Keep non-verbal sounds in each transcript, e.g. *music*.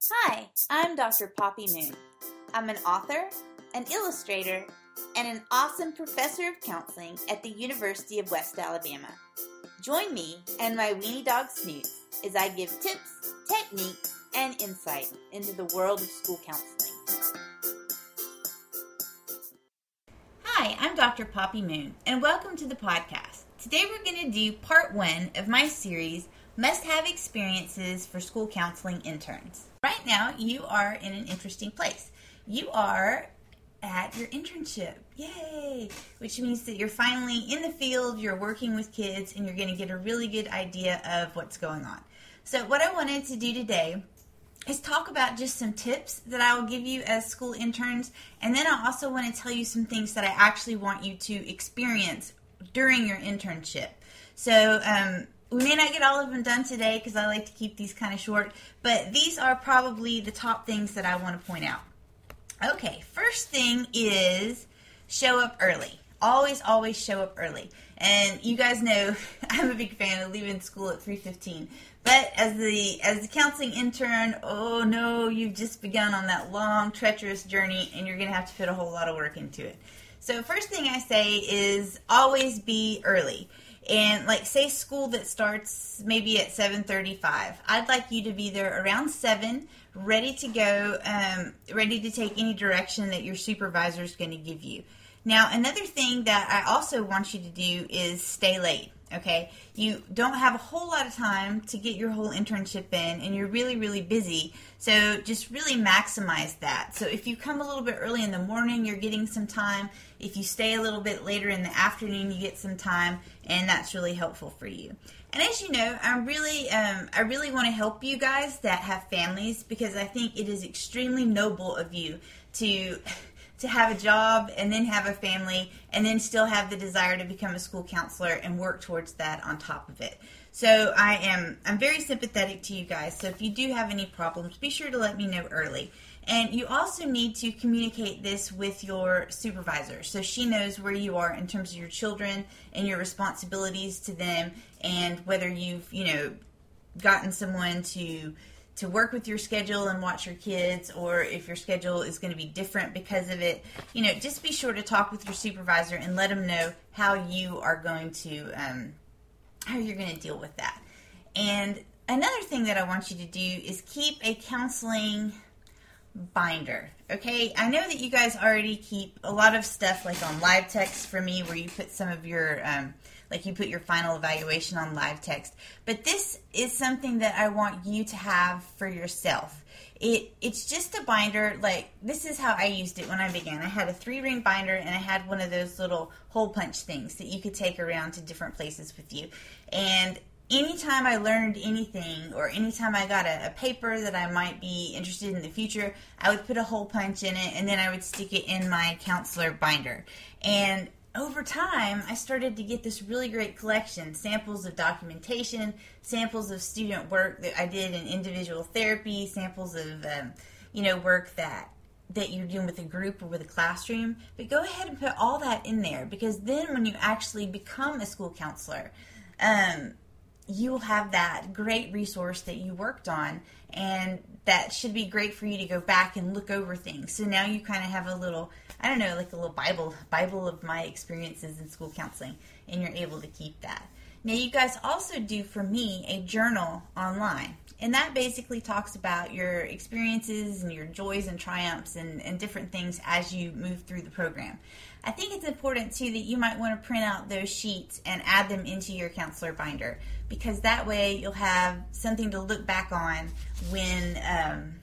Hi, I'm Dr. Poppy Moon. I'm an author, an illustrator, and an awesome professor of counseling at the University of West Alabama. Join me and my weenie dog Snoots as I give tips, techniques, and insight into the world of school counseling. Hi, I'm Dr. Poppy Moon, and welcome to the podcast. Today we're going to do part one of my series, Must Have Experiences for School Counseling Interns. Right now, you are in an interesting place. You are at your internship. Yay! Which means that you're finally in the field, you're working with kids, and you're going to get a really good idea of what's going on. So, what I wanted to do today is talk about just some tips that I will give you as school interns, and then I also want to tell you some things that I actually want you to experience during your internship. So, um, we may not get all of them done today because I like to keep these kind of short, but these are probably the top things that I want to point out. Okay, first thing is show up early. Always, always show up early. And you guys know *laughs* I'm a big fan of leaving school at 3:15. But as the as the counseling intern, oh no, you've just begun on that long, treacherous journey, and you're gonna have to put a whole lot of work into it. So first thing I say is always be early and like say school that starts maybe at 7.35 i'd like you to be there around 7 ready to go um, ready to take any direction that your supervisor is going to give you. Now another thing that i also want you to do is stay late okay? You don't have a whole lot of time to get your whole internship in and you're really really busy. So just really maximize that. So if you come a little bit early in the morning you're getting some time. If you stay a little bit later in the afternoon you get some time and that's really helpful for you. And as you know i'm really um, i really want to help you guys that have families because i think it is extremely noble of you to to have a job and then have a family and then still have the desire to become a school counselor and work towards that on top of it. So I am I'm very sympathetic to you guys. So if you do have any problems, be sure to let me know early. And you also need to communicate this with your supervisor so she knows where you are in terms of your children and your responsibilities to them and whether you've, you know, gotten someone to to work with your schedule and watch your kids, or if your schedule is going to be different because of it, you know, just be sure to talk with your supervisor and let them know how you are going to, um, how you're going to deal with that. And another thing that I want you to do is keep a counseling binder. Okay, I know that you guys already keep a lot of stuff like on LiveText for me, where you put some of your um, like you put your final evaluation on LiveText, But this is something that I want you to have for yourself. It it's just a binder. Like this is how I used it when I began. I had a three ring binder and I had one of those little hole punch things that you could take around to different places with you. And anytime I learned anything or anytime I got a, a, paper that I might be interested in the future, I would put a hole punch in it and then I would stick it in my counselor binder. And over time, I started to get this really great collection samples of documentation, samples of student work that I did in individual therapy, samples of, um, you know, work that that you're doing with a group or with a classroom. But go ahead and put all that in there because then when you actually become a school counselor, um, you will have that great resource that you worked on and that should be great for you to go back and look over things. So now you kind of have a little i don't know like a little bible bible of my experiences in school counseling and you're able to keep that now you guys also do for me a journal online and that basically talks about your experiences and your joys and triumphs and, and different things as you move through the program I think it's important too that you might want to print out those sheets and add them into your counselor binder because that way you'll have something to look back on when um,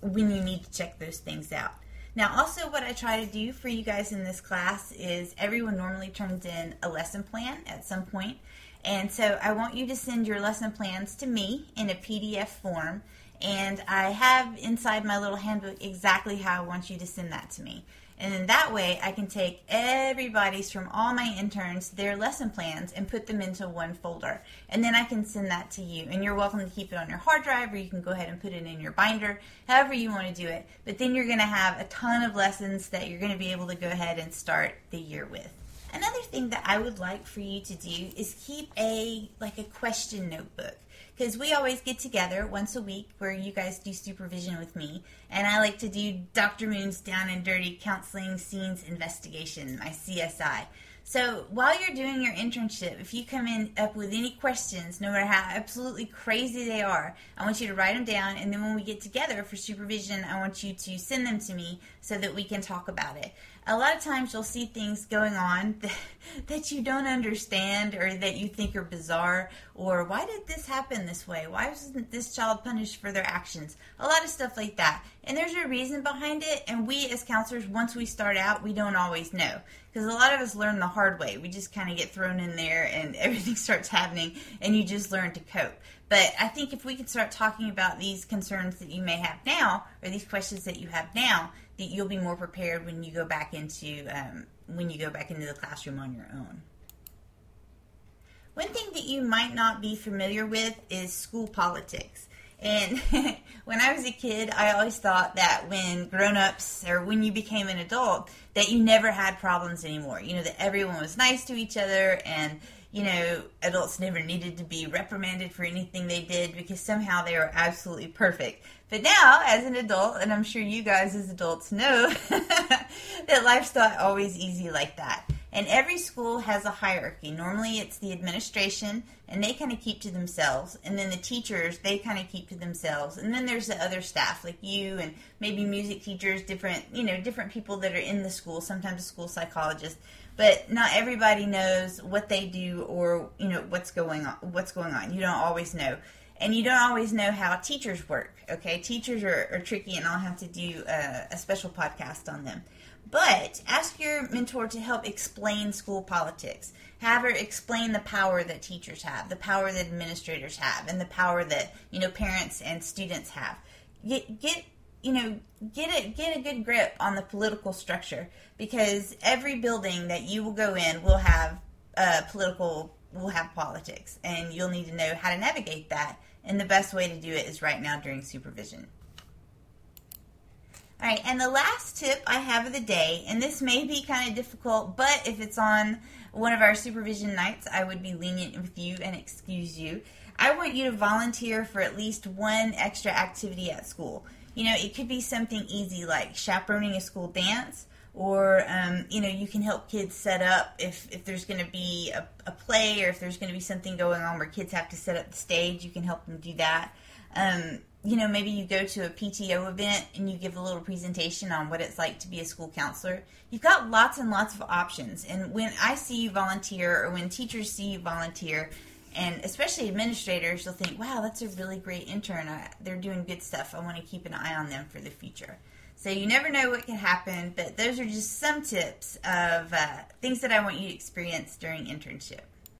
when you need to check those things out. Now, also, what I try to do for you guys in this class is everyone normally turns in a lesson plan at some point. And so I want you to send your lesson plans to me in a PDF form. And I have inside my little handbook exactly how I want you to send that to me. And then that way I can take everybody's from all my interns, their lesson plans, and put them into one folder. And then I can send that to you. And you're welcome to keep it on your hard drive or you can go ahead and put it in your binder, however you want to do it. But then you're going to have a ton of lessons that you're going to be able to go ahead and start the year with. Another thing that I would like for you to do is keep a like a question notebook because we always get together once a week where you guys do supervision with me, and I like to do Dr. Moon's Down and Dirty Counseling Scenes Investigation, my CSI. So while you're doing your internship, if you come in up with any questions, no matter how absolutely crazy they are, I want you to write them down. And then when we get together for supervision, I want you to send them to me so that we can talk about it a lot of times you'll see things going on *laughs* that, you don't understand or that you think are bizarre or why did this happen this way? Why wasn't this child punished for their actions? A lot of stuff like that and there's a reason behind it and we as counselors once we start out we don't always know because a lot of us learn the hard way we just kind of get thrown in there and *laughs* everything starts happening and you just learn to cope but I think if we could start talking about these concerns that you may have now, or these questions that you have now, that you'll be more prepared when you go back into um, when you go back into the classroom on your own. One thing that you might not be familiar with is school politics. And *laughs* when I was a kid, I always thought that when grown-ups or when you became an adult, that you never had problems anymore. You know, that everyone was nice to each other and you know, adults never needed to be reprimanded for anything they did because somehow they were absolutely perfect. But now, as an adult, and I'm sure you guys as adults know *laughs* that life's not always easy like that. And every school has a hierarchy. Normally, it's the administration, and they kind of keep to themselves. And then the teachers, they kind of keep to themselves. And then there's the other staff, like you and maybe music teachers, different, you know, different people that are in the school, sometimes a school psychologist but not everybody knows what they do or you know what's going on what's going on you don't always know and you don't always know how teachers work okay teachers are, are tricky and i'll have to do a, a special podcast on them but ask your mentor to help explain school politics have her explain the power that teachers have the power that administrators have and the power that you know parents and students have get get you know, get it get a good grip on the political structure because every building that you will go in will have uh, political will have politics, and you'll need to know how to navigate that. And the best way to do it is right now during supervision. All right, and the last tip I have of the day, and this may be kind of difficult, but if it's on one of our supervision nights, I would be lenient with you and excuse you. I want you to volunteer for at least one extra activity at school. You know, it could be something easy like chaperoning a school dance, or um, you know, you can help kids set up if if there's going to be a, a, play or if there's going to be something going on where kids have to set up the stage. You can help them do that. Um, you know, maybe you go to a PTO event and you give a little presentation on what it's like to be a school counselor. You've got lots and lots of options. And when I see you volunteer or when teachers see you volunteer, and especially administrators they'll think, wow, that's a really great intern. they're doing good stuff. I want to keep an eye on them for the future. So you never know what can happen, but those are just some tips of uh, things that I want you to experience during internship.